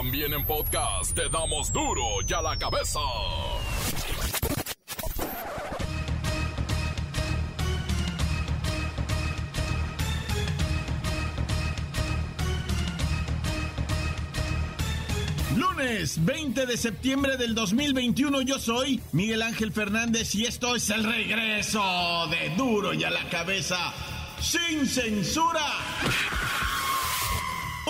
También en podcast te damos duro y a la cabeza. Lunes 20 de septiembre del 2021 yo soy Miguel Ángel Fernández y esto es el regreso de duro y a la cabeza sin censura.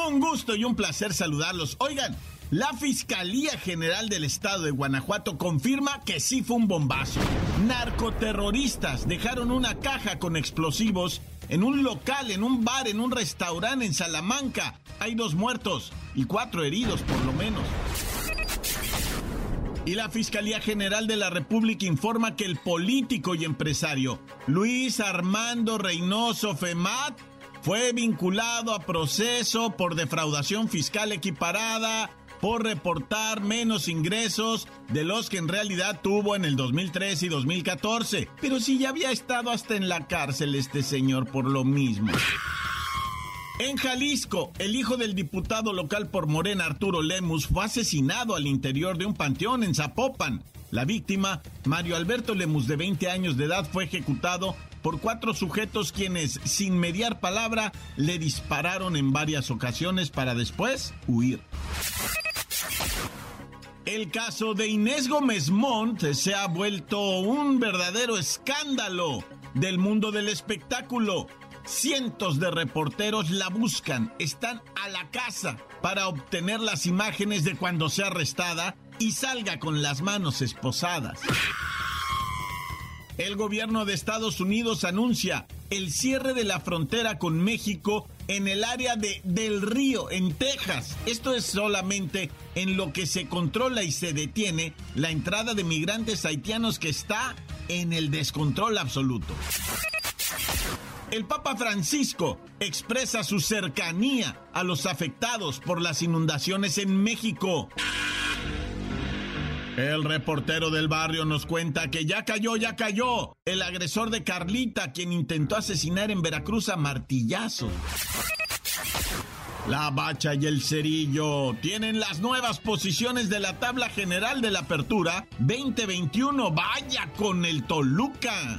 Un gusto y un placer saludarlos. Oigan, la Fiscalía General del Estado de Guanajuato confirma que sí fue un bombazo. Narcoterroristas dejaron una caja con explosivos en un local, en un bar, en un restaurante en Salamanca. Hay dos muertos y cuatro heridos por lo menos. Y la Fiscalía General de la República informa que el político y empresario Luis Armando Reynoso Femat fue vinculado a proceso por defraudación fiscal equiparada por reportar menos ingresos de los que en realidad tuvo en el 2013 y 2014. Pero si ya había estado hasta en la cárcel este señor por lo mismo. En Jalisco, el hijo del diputado local por Morena, Arturo Lemus, fue asesinado al interior de un panteón en Zapopan. La víctima, Mario Alberto Lemus, de 20 años de edad, fue ejecutado por cuatro sujetos quienes, sin mediar palabra, le dispararon en varias ocasiones para después huir. El caso de Inés Gómez Montt se ha vuelto un verdadero escándalo del mundo del espectáculo. Cientos de reporteros la buscan, están a la casa para obtener las imágenes de cuando sea arrestada y salga con las manos esposadas. El gobierno de Estados Unidos anuncia el cierre de la frontera con México en el área de Del Río, en Texas. Esto es solamente en lo que se controla y se detiene la entrada de migrantes haitianos que está en el descontrol absoluto. El Papa Francisco expresa su cercanía a los afectados por las inundaciones en México. El reportero del barrio nos cuenta que ya cayó, ya cayó el agresor de Carlita, quien intentó asesinar en Veracruz a martillazos. La Bacha y el Cerillo tienen las nuevas posiciones de la tabla general de la apertura 2021. Vaya con el Toluca.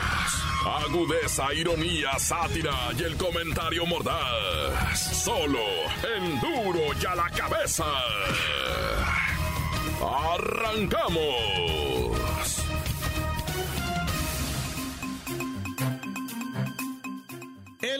Agudeza, ironía, sátira y el comentario mordaz. Solo en duro y a la cabeza. ¡Arrancamos!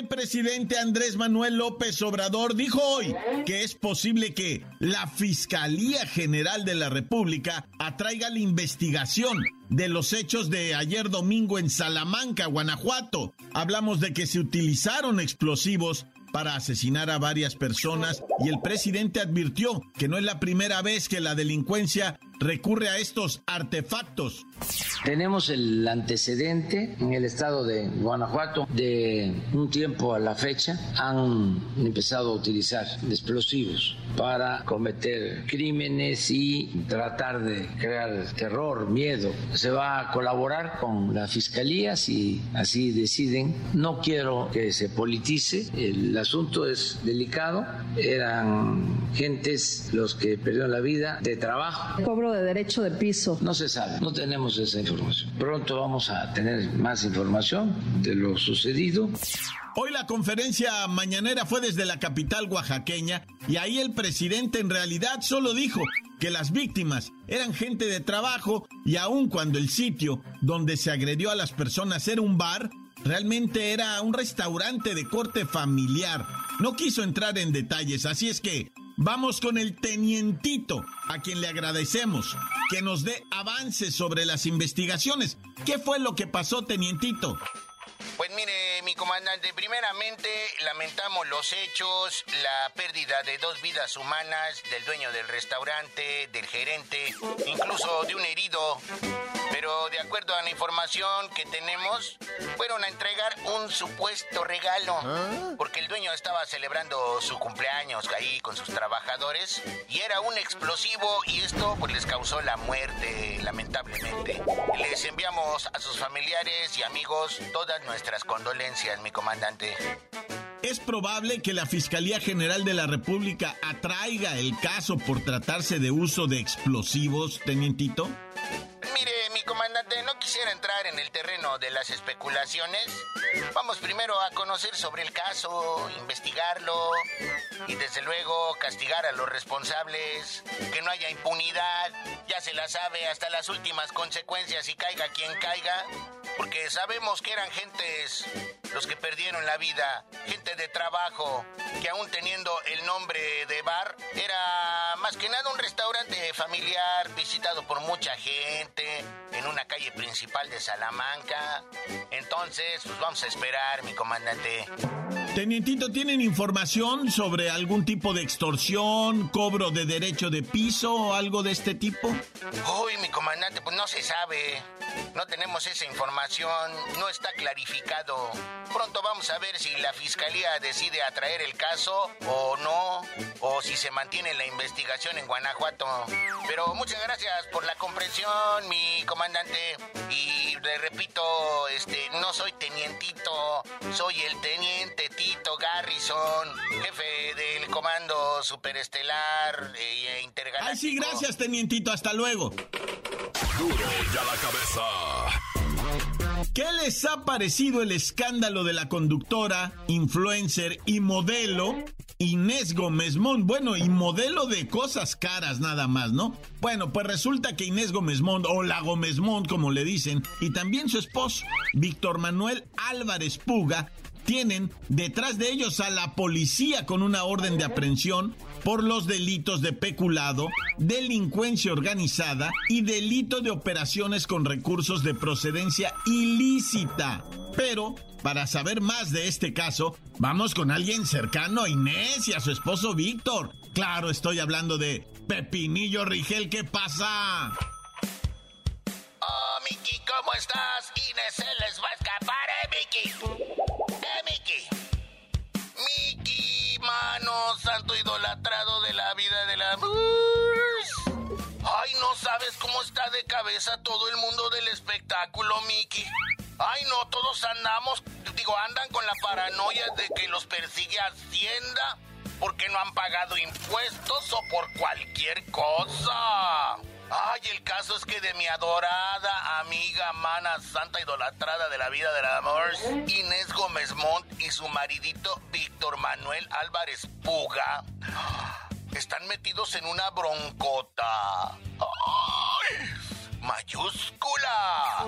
El presidente Andrés Manuel López Obrador dijo hoy que es posible que la Fiscalía General de la República atraiga la investigación de los hechos de ayer domingo en Salamanca, Guanajuato. Hablamos de que se utilizaron explosivos para asesinar a varias personas y el presidente advirtió que no es la primera vez que la delincuencia recurre a estos artefactos. Tenemos el antecedente en el estado de Guanajuato de un tiempo a la fecha han empezado a utilizar explosivos para cometer crímenes y tratar de crear terror, miedo. Se va a colaborar con la fiscalía si así deciden. No quiero que se politice, el asunto es delicado. Eran gentes los que perdieron la vida de trabajo. Cobro de derecho de piso. No se sabe, no tenemos esa información. Pronto vamos a tener más información de lo sucedido. Hoy la conferencia mañanera fue desde la capital oaxaqueña y ahí el presidente en realidad solo dijo que las víctimas eran gente de trabajo y aun cuando el sitio donde se agredió a las personas era un bar, realmente era un restaurante de corte familiar. No quiso entrar en detalles, así es que vamos con el tenientito, a quien le agradecemos que nos dé avances sobre las investigaciones. ¿Qué fue lo que pasó, tenientito? Comandante, primeramente lamentamos los hechos, la pérdida de dos vidas humanas, del dueño del restaurante, del gerente, incluso de un herido. Pero de acuerdo acuerdo a la información que tenemos, fueron a entregar un supuesto regalo. ¿Ah? Porque el dueño estaba celebrando su cumpleaños ahí con sus trabajadores y era un explosivo y esto pues les causó la muerte, lamentablemente. Les enviamos a sus familiares y amigos todas nuestras condolencias, mi comandante. ¿Es probable que la Fiscalía General de la República atraiga el caso por tratarse de uso de explosivos, tenientito? Mire, mi comandante, no quisiera entrar en el terreno de las especulaciones. Vamos primero a conocer sobre el caso, investigarlo y desde luego castigar a los responsables, que no haya impunidad, ya se la sabe hasta las últimas consecuencias y caiga quien caiga, porque sabemos que eran gentes los que perdieron la vida, gente de trabajo, que aún teniendo el nombre de bar, era más que nada un restaurante familiar visitado por mucha gente en una calle principal de Salamanca. Entonces, pues vamos a esperar, mi comandante. Tenientito, ¿tienen información sobre algún tipo de extorsión, cobro de derecho de piso o algo de este tipo? Uy, mi comandante, pues no se sabe. No tenemos esa información, no está clarificado. Pronto vamos a ver si la fiscalía decide atraer el caso o no, o si se mantiene la investigación en Guanajuato. Pero muchas gracias por la comprensión, mi comandante. Y le repito, este, no soy tenientito, soy el teniente Tito Garrison, jefe del comando superestelar e intergaláctico. Ay, sí, gracias, tenientito, hasta luego. Duro ya la cabeza. ¿Qué les ha parecido el escándalo de la conductora, influencer y modelo Inés Gómez Mont? Bueno, y modelo de cosas caras nada más, ¿no? Bueno, pues resulta que Inés Gómez Mont, o la Gómez Mont como le dicen, y también su esposo, Víctor Manuel Álvarez Puga, tienen detrás de ellos a la policía con una orden de aprehensión por los delitos de peculado, delincuencia organizada y delito de operaciones con recursos de procedencia ilícita. Pero, para saber más de este caso, vamos con alguien cercano a Inés y a su esposo Víctor. Claro, estoy hablando de Pepinillo Rigel, ¿qué pasa? Oh, Miki, ¿cómo estás? Inés se les va a escapar, ¿eh, Miki? Santo idolatrado de la vida de la... Ay, no sabes cómo está de cabeza todo el mundo del espectáculo, Mickey. Ay, no, todos andamos, digo, andan con la paranoia de que los persigue Hacienda porque no han pagado impuestos o por cualquier cosa. Ay, el caso es que de mi adorada amiga, mana, santa idolatrada de la vida del amor, Inés Gómez Montt y su maridito Víctor Manuel Álvarez Puga, están metidos en una broncota. ¡Ay! mayúscula.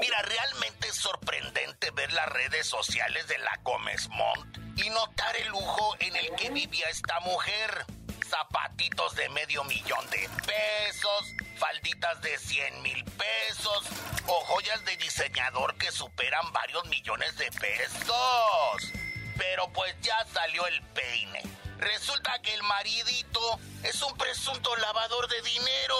Mira, realmente es sorprendente ver las redes sociales de la Gómez Montt y notar el lujo en el que vivía esta mujer zapatitos de medio millón de pesos, falditas de 100 mil pesos o joyas de diseñador que superan varios millones de pesos. Pero pues ya salió el peine. Resulta que el maridito es un presunto lavador de dinero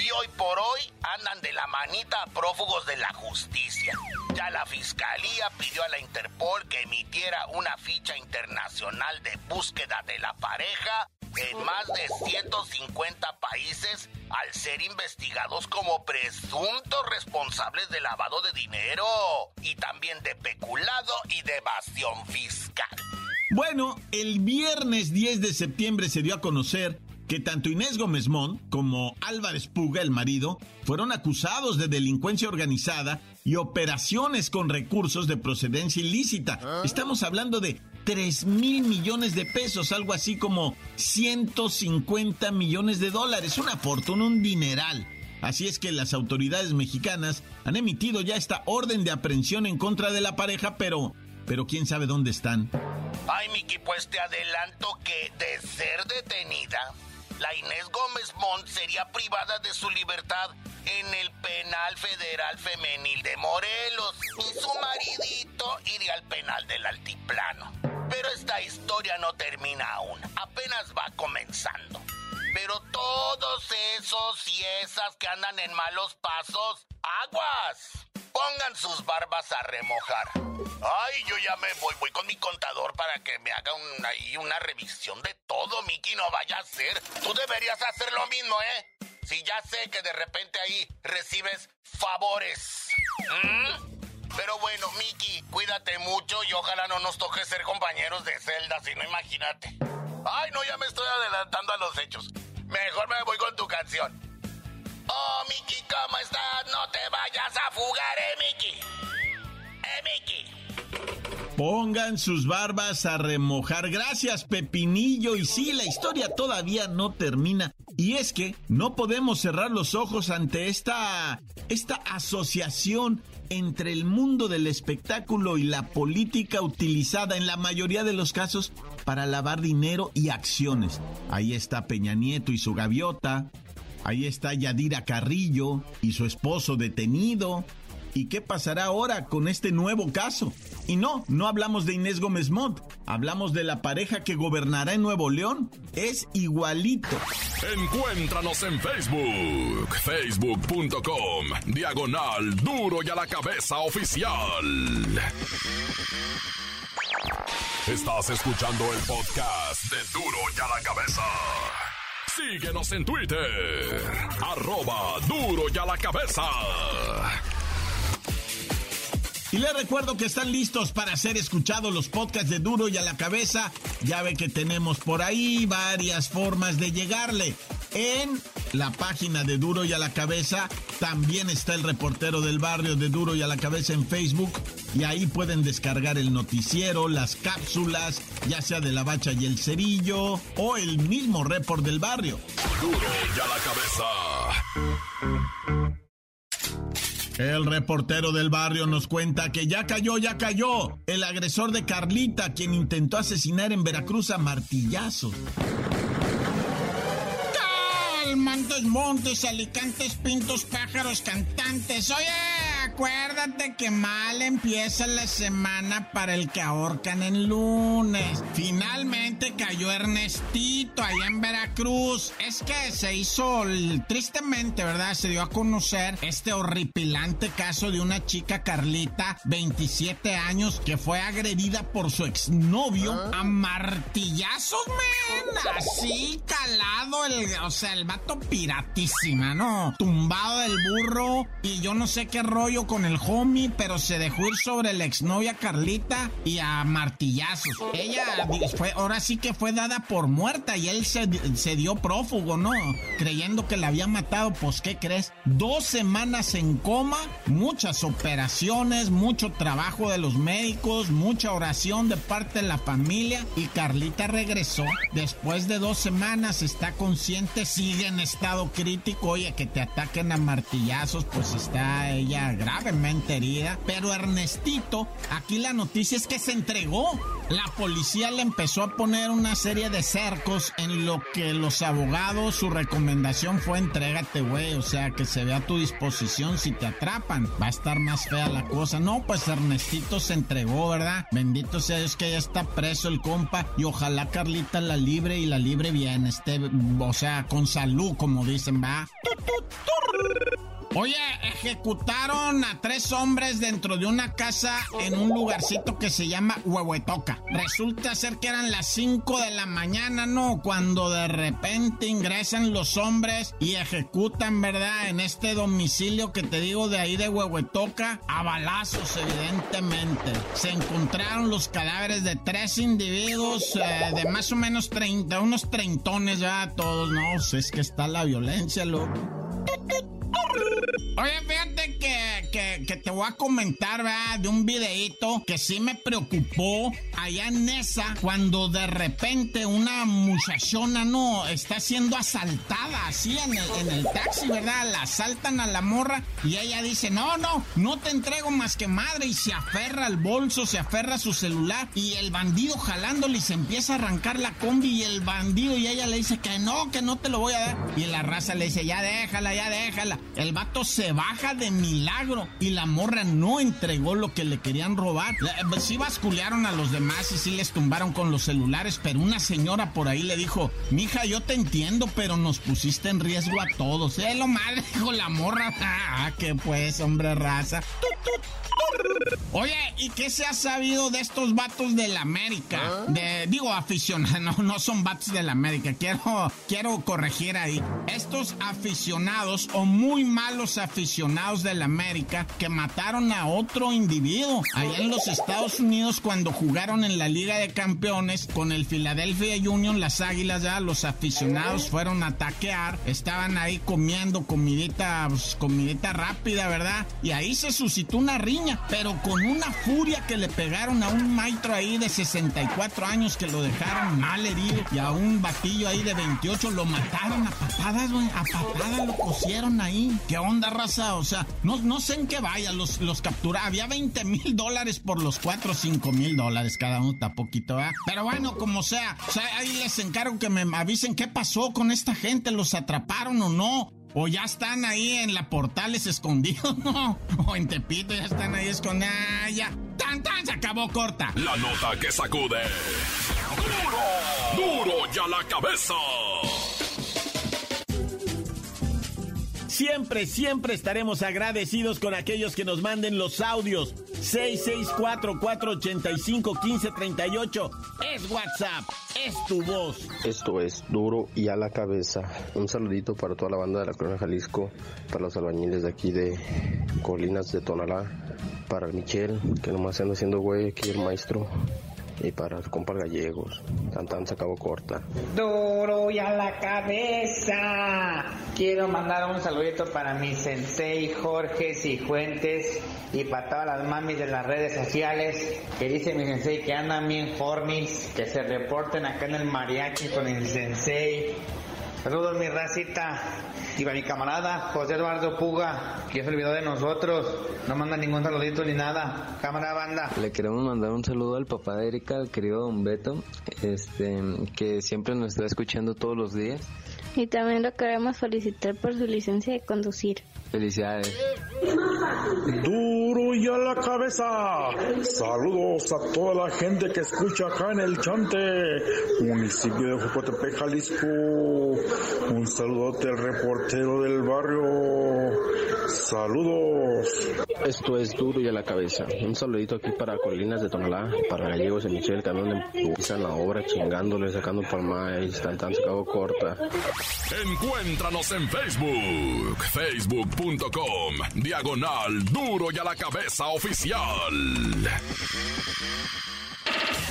y hoy por hoy andan de la manita prófugos de la justicia. Ya la fiscalía pidió a la Interpol que emitiera una ficha internacional de búsqueda de la pareja en más de 150 países al ser investigados como presuntos responsables de lavado de dinero y también de peculado y de evasión fiscal. Bueno, el viernes 10 de septiembre se dio a conocer que tanto Inés Gómez Mont como Álvarez Puga, el marido, fueron acusados de delincuencia organizada y operaciones con recursos de procedencia ilícita. ¿Ah? Estamos hablando de 3 mil millones de pesos, algo así como 150 millones de dólares, una fortuna, un dineral. Así es que las autoridades mexicanas han emitido ya esta orden de aprehensión en contra de la pareja, pero, pero quién sabe dónde están. Ay, Miki, pues te adelanto que de ser detenida, la Inés Gómez Montt sería privada de su libertad en el penal federal femenil de Morelos y su maridito iría al penal del altiplano. Pero esta historia no termina aún, apenas va comenzando. Pero todos esos y esas que andan en malos pasos, aguas. Pongan sus barbas a remojar. Ay, yo ya me voy, voy con mi contador para que me haga ahí una revisión de todo, Miki, no vaya a ser. Tú deberías hacer lo mismo, ¿eh? Si ya sé que de repente ahí recibes favores. ¿Mm? Pero bueno, Miki, cuídate mucho y ojalá no nos toque ser compañeros de celda, si no imagínate. Ay, no, ya me estoy adelantando a los hechos. Mejor me voy con tu canción. Oh, Miki, ¿cómo estás? No te vayas a fugar, eh, Miki. Eh, Miki. Pongan sus barbas a remojar. Gracias, Pepinillo. Y sí, la historia todavía no termina. Y es que no podemos cerrar los ojos ante esta, esta asociación entre el mundo del espectáculo y la política utilizada en la mayoría de los casos para lavar dinero y acciones. Ahí está Peña Nieto y su gaviota. Ahí está Yadira Carrillo y su esposo detenido. ¿Y qué pasará ahora con este nuevo caso? Y no, no hablamos de Inés Gómez Montt, hablamos de la pareja que gobernará en Nuevo León. Es igualito. Encuéntranos en Facebook, facebook.com, diagonal duro y a la cabeza oficial. Estás escuchando el podcast de duro y a la cabeza. Síguenos en Twitter, arroba duro y a la cabeza. Y les recuerdo que están listos para ser escuchados los podcasts de Duro y a la cabeza. Ya ve que tenemos por ahí varias formas de llegarle. En la página de Duro y a la cabeza también está el reportero del barrio de Duro y a la cabeza en Facebook. Y ahí pueden descargar el noticiero, las cápsulas, ya sea de la bacha y el cerillo, o el mismo report del barrio. Duro la cabeza. El reportero del barrio nos cuenta que ya cayó, ya cayó el agresor de Carlita, quien intentó asesinar en Veracruz a martillazos. Calmantes, montes, alicantes, pintos, pájaros, cantantes. Oye, acuérdate que mal empieza la semana para el que ahorcan en lunes. Finalmente cayó Ernestito allá en Veracruz. Es que se hizo tristemente, ¿verdad? Se dio a conocer este horripilante caso de una chica Carlita, 27 años, que fue agredida por su exnovio a martillazos, men. Así calado el, o sea, el vato piratísima, ¿no? Tumbado del burro y yo no sé qué rollo con el homie, pero se dejó ir sobre la exnovia Carlita y a martillazos. Ella fue, ahora sí que fue dada por muerta y él se, se dio prófugo, ¿no? Creyendo que la había matado, pues ¿qué crees? Dos semanas en coma, muchas operaciones, mucho trabajo de los médicos, mucha oración de parte de la familia y Carlita regresó. Después de dos semanas está consciente, sigue en estado crítico, oye, que te ataquen a martillazos, pues está ella gravemente herida, pero Ernestito, aquí la noticia es que se entregó. La policía le empezó a poner una serie de cercos en lo que los abogados, su recomendación fue entrégate, güey, o sea, que se vea a tu disposición si te atrapan. Va a estar más fea la cosa. No, pues Ernestito se entregó, ¿verdad? Bendito sea Dios que ya está preso el compa y ojalá Carlita la libre y la libre bien, esté, o sea, con salud, como dicen, va. Oye, ejecutaron a tres hombres dentro de una casa en un lugarcito que se llama Huehuetoca. Resulta ser que eran las 5 de la mañana, ¿no? Cuando de repente ingresan los hombres y ejecutan, ¿verdad? En este domicilio que te digo de ahí de Huehuetoca, a balazos, evidentemente. Se encontraron los cadáveres de tres individuos eh, de más o menos 30, unos treintones ya todos, ¿no? Es que está la violencia, loco. Oye, fíjate que, que, te voy a comentar, ¿verdad? De un videito que sí me preocupó allá en Nesa cuando de repente una muchachona, no, está siendo asaltada así en el, en el taxi, ¿verdad? La asaltan a la morra y ella dice, no, no, no te entrego más que madre y se aferra al bolso, se aferra a su celular y el bandido jalándole y se empieza a arrancar la combi y el bandido y ella le dice que no, que no te lo voy a dar y la raza le dice, ya déjala, ya déjala. El vato se baja de milagro y la morra no entregó lo que le querían robar. Pues sí basculearon a los demás y sí les tumbaron con los celulares, pero una señora por ahí le dijo, mija, yo te entiendo, pero nos pusiste en riesgo a todos. Eh, lo mal, dijo la morra. Ah, que pues, hombre raza. Oye, ¿y qué se ha sabido de estos vatos de la América? ¿Ah? De, digo, aficionados, no, no son vatos de la América. Quiero, quiero corregir ahí. Estos aficionados o muy malos aficionados de la América que mataron a otro individuo allá en los Estados Unidos cuando jugaron en la Liga de Campeones con el Philadelphia Union, las Águilas ya, los aficionados fueron a taquear, estaban ahí comiendo comidita, pues, comidita rápida, ¿verdad? Y ahí se suscitó una riña, pero con una furia que le pegaron a un maestro ahí de 64 años que lo dejaron mal herido y a un batillo ahí de 28 lo mataron a patadas, güey, a patadas lo cosieron ahí. ¿Qué onda, raza? O sea, no, no sé en qué vaya, los, los captura. Había 20 mil dólares por los 4 o 5 mil dólares cada uno, está poquito, ¿verdad? Pero bueno, como sea, o sea, ahí les encargo que me avisen qué pasó con esta gente, los atraparon o no. O ya están ahí en la Portales escondidos, ¿no? O en Tepito ya están ahí escondidos. Ah, ya. ¡Tan, tan! Se acabó corta. La nota que sacude. ¡Duro! ¡Duro ya la cabeza! Siempre, siempre estaremos agradecidos con aquellos que nos manden los audios. 664-485-1538. Es WhatsApp, es tu voz. Esto es duro y a la cabeza. Un saludito para toda la banda de la Corona Jalisco, para los albañiles de aquí de Colinas de Tonalá, para el Michel, que nomás anda haciendo güey aquí el maestro y para el compa gallegos. Tan se acabó corta. Duro y a la cabeza. Quiero mandar un saludito para mi sensei Jorge Cifuentes y para todas las mamis de las redes sociales que dice mi sensei que andan bien hornis, que se reporten acá en el mariachi con el sensei Saludos mi racita y para mi camarada José Eduardo Puga, que se olvidó de nosotros, no manda ningún saludito ni nada. Cámara banda. Le queremos mandar un saludo al papá de Erika, al querido Don Beto, este, que siempre nos está escuchando todos los días. Y también lo queremos felicitar por su licencia de conducir. Felicidades. Duro y a la cabeza. Saludos a toda la gente que escucha acá en el Chante, municipio de Jocotepec, Jalisco. Un saludote al reportero del barrio. Saludos. Esto es duro y a la cabeza. Un saludito aquí para Colinas de Tonalá, para Gallegos de Michel, que andan en la obra chingándole, sacando palma y están tan sacado corta. Encuéntranos en Facebook, facebook.com, diagonal duro y a la cabeza oficial.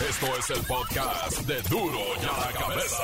Esto es el podcast de duro y a la cabeza.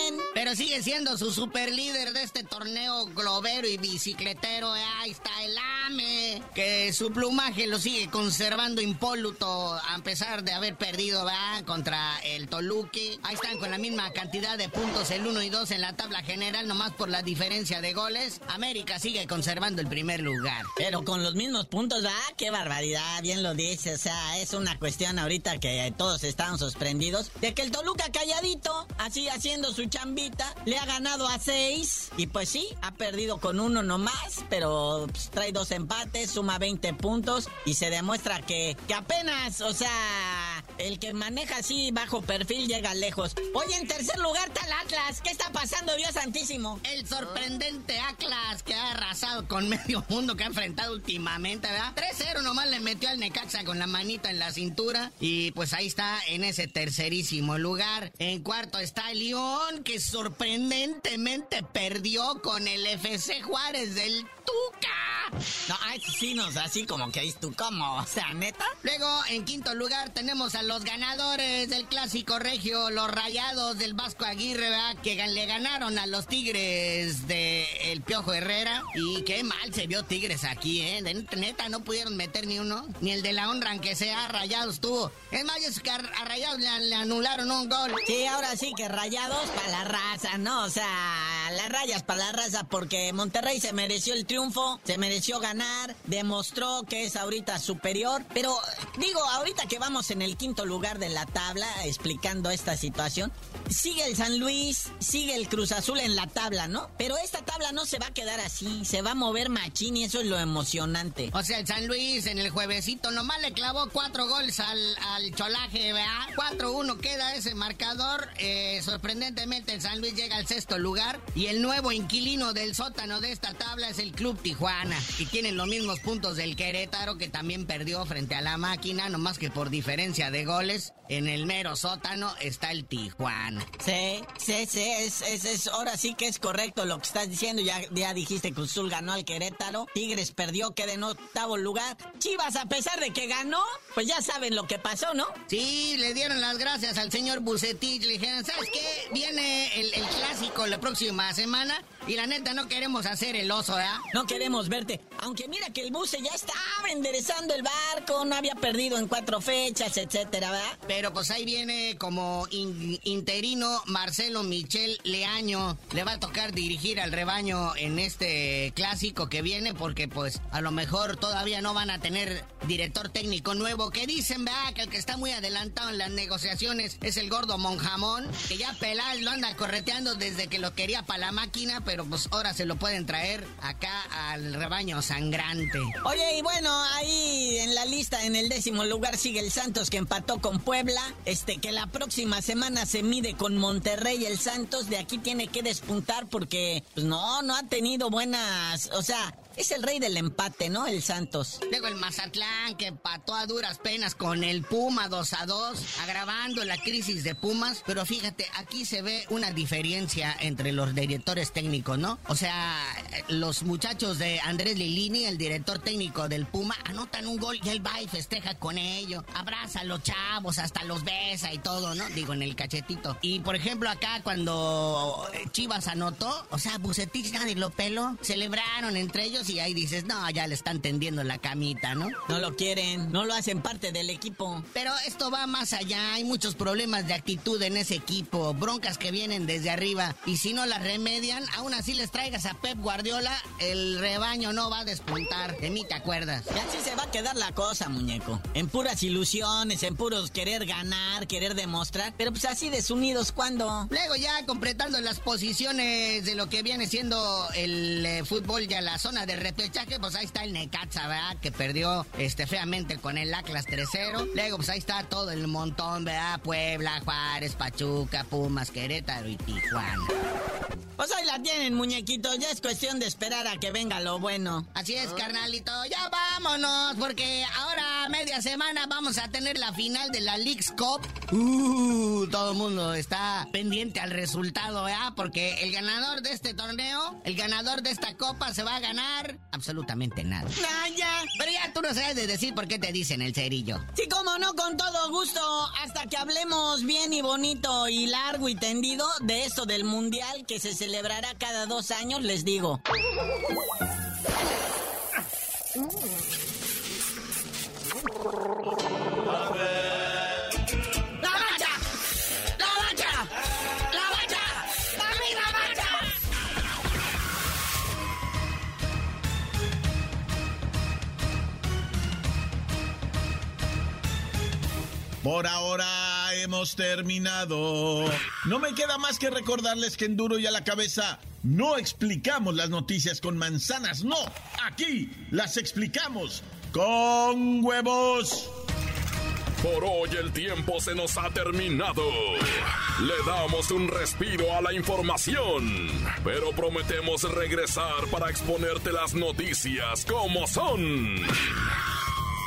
Pero sigue siendo su super líder de este torneo globero y bicicletero. Ahí está el AME, que su plumaje lo sigue conservando impoluto a pesar de haber perdido ¿va? contra el Toluque. Ahí están con la misma cantidad de puntos el 1 y 2 en la tabla general, nomás por la diferencia de goles. América sigue conservando el primer lugar. Pero con los mismos puntos, ¿va? Qué barbaridad, bien lo dice. O sea, es una cuestión ahorita que todos estaban sorprendidos de que el Toluca calladito, así haciendo su le ha ganado a seis y pues sí, ha perdido con uno nomás, pero pues, trae dos empates, suma 20 puntos y se demuestra que, que apenas, o sea, el que maneja así bajo perfil llega lejos. Oye, en tercer lugar está el Atlas. ¿Qué está pasando, Dios Santísimo? El sorprendente Atlas que con medio mundo que ha enfrentado últimamente, ¿verdad? 3-0 nomás le metió al Necaxa con la manita en la cintura y pues ahí está en ese tercerísimo lugar. En cuarto está el León que sorprendentemente perdió con el FC Juárez del Tuca. No, ay, sí, nos así como que es tú, ¿cómo? O sea, neta. Luego, en quinto lugar, tenemos a los ganadores del clásico regio, los rayados del Vasco Aguirre, ¿verdad? que le ganaron a los Tigres de El Piojo Herrera. Y qué mal se vio Tigres aquí, ¿eh? De neta, no pudieron meter ni uno. Ni el de la honra, aunque sea rayados tuvo. Es más, es que a, rayados le, anularon un gol. Sí, ahora sí que rayados para la raza, ¿no? O sea, las rayas para la raza porque Monterrey se mereció el triunfo, se mereció ganar, demostró que es ahorita superior. Pero digo, ahorita que vamos en el quinto lugar de la tabla explicando esta situación, sigue el San Luis, sigue el Cruz Azul en la tabla, ¿no? Pero esta tabla no se va a quedar así, se va a mover machín y eso es lo emocionante. O sea, el San Luis en el juevesito nomás le clavó cuatro goles al, al cholaje, ¿verdad? 4-1 queda ese marcador. Eh, sorprendentemente el San Luis llega al sexto lugar y el nuevo inquilino del sótano de esta tabla es el Club Tijuana. Y tienen los mismos puntos del Querétaro que también perdió frente a la máquina, nomás que por diferencia de goles. En el mero sótano está el Tijuana. Sí, sí, sí, es, es, ahora sí que es correcto lo que estás diciendo. Ya, ya dijiste que Uzul ganó al Querétaro. Tigres perdió, queda en octavo lugar. Chivas, a pesar de que ganó, pues ya saben lo que pasó, ¿no? Sí, le dieron las gracias al señor Bucetich. Le dijeron, ¿sabes qué? Viene el, el clásico la próxima semana y la neta, no queremos hacer el oso, ¿eh? No queremos verte. Aunque mira que el buce ya estaba enderezando el barco, no había perdido en cuatro fechas, etcétera, ¿verdad? Pero pues ahí viene como interino Marcelo Michel Leaño. Le va a tocar dirigir al rebaño en este clásico que viene, porque pues a lo mejor todavía no van a tener director técnico nuevo. Que dicen, ¿verdad? Que el que está muy adelantado en las negociaciones es el gordo Monjamón, que ya Peláez lo anda correteando desde que lo quería para la máquina, pero pues ahora se lo pueden traer acá al rebaño sangrante. Oye, y bueno, ahí en la lista, en el décimo lugar, sigue el Santos que empató con Puebla. Este, que la próxima semana se mide con Monterrey el Santos. De aquí tiene que despuntar porque, pues no, no ha tenido buenas. O sea, es el rey del empate, ¿no? El Santos. Luego el Mazatlán que empató a duras penas con el Puma 2 a 2, agravando la crisis de Pumas. Pero fíjate, aquí se ve una diferencia entre los directores técnicos, ¿no? O sea, los muchachos de Andrés Lilini, el director técnico del Puma, anotan un gol y él va y festeja con ellos. Abraza a los chavos, hasta los besa y todo, ¿no? Digo, en el cachetito. Y por ejemplo, acá cuando Chivas anotó, o sea, Bucetich nadie lo pelo, celebraron entre ellos y ahí dices, no, ya le están tendiendo la camita, ¿no? No lo quieren, no lo hacen parte del equipo. Pero esto va más allá, hay muchos problemas de actitud en ese equipo, broncas que vienen desde arriba, y si no las remedian, aún así les traigas a Pep Guardiola, el rebaño no va a despuntar, de mí te acuerdas. Y así se va a quedar la cosa, muñeco, en puras ilusiones, en puros querer ganar, querer demostrar, pero pues así desunidos, ¿cuándo? Luego ya completando las posiciones de lo que viene siendo el eh, fútbol ya la zona de repechaje, pues ahí está el Necaxa, ¿verdad? Que perdió este, feamente con el Atlas 3-0. Luego, pues ahí está todo el montón, ¿verdad? Puebla, Juárez, Pachuca, Pumas, Querétaro y Tijuana. Pues ahí la tienen, muñequito. Ya es cuestión de esperar a que venga lo bueno. Así es, carnalito. Ya vámonos, porque ahora, media semana, vamos a tener la final de la League's Cup. Uh, todo el mundo está pendiente al resultado, ¿verdad? Porque el ganador de este torneo, el ganador de esta copa, se va a ganar absolutamente nada. ¡Naya! Pero ya tú no sabes de decir por qué te dicen el cerillo. Sí, como no, con todo gusto. Hasta que hablemos bien y bonito y largo y tendido de esto del mundial que se celebrará cada dos años, les digo. Por ahora hemos terminado. No me queda más que recordarles que en Duro y a la cabeza no explicamos las noticias con manzanas, no. Aquí las explicamos con huevos. Por hoy el tiempo se nos ha terminado. Le damos un respiro a la información, pero prometemos regresar para exponerte las noticias como son.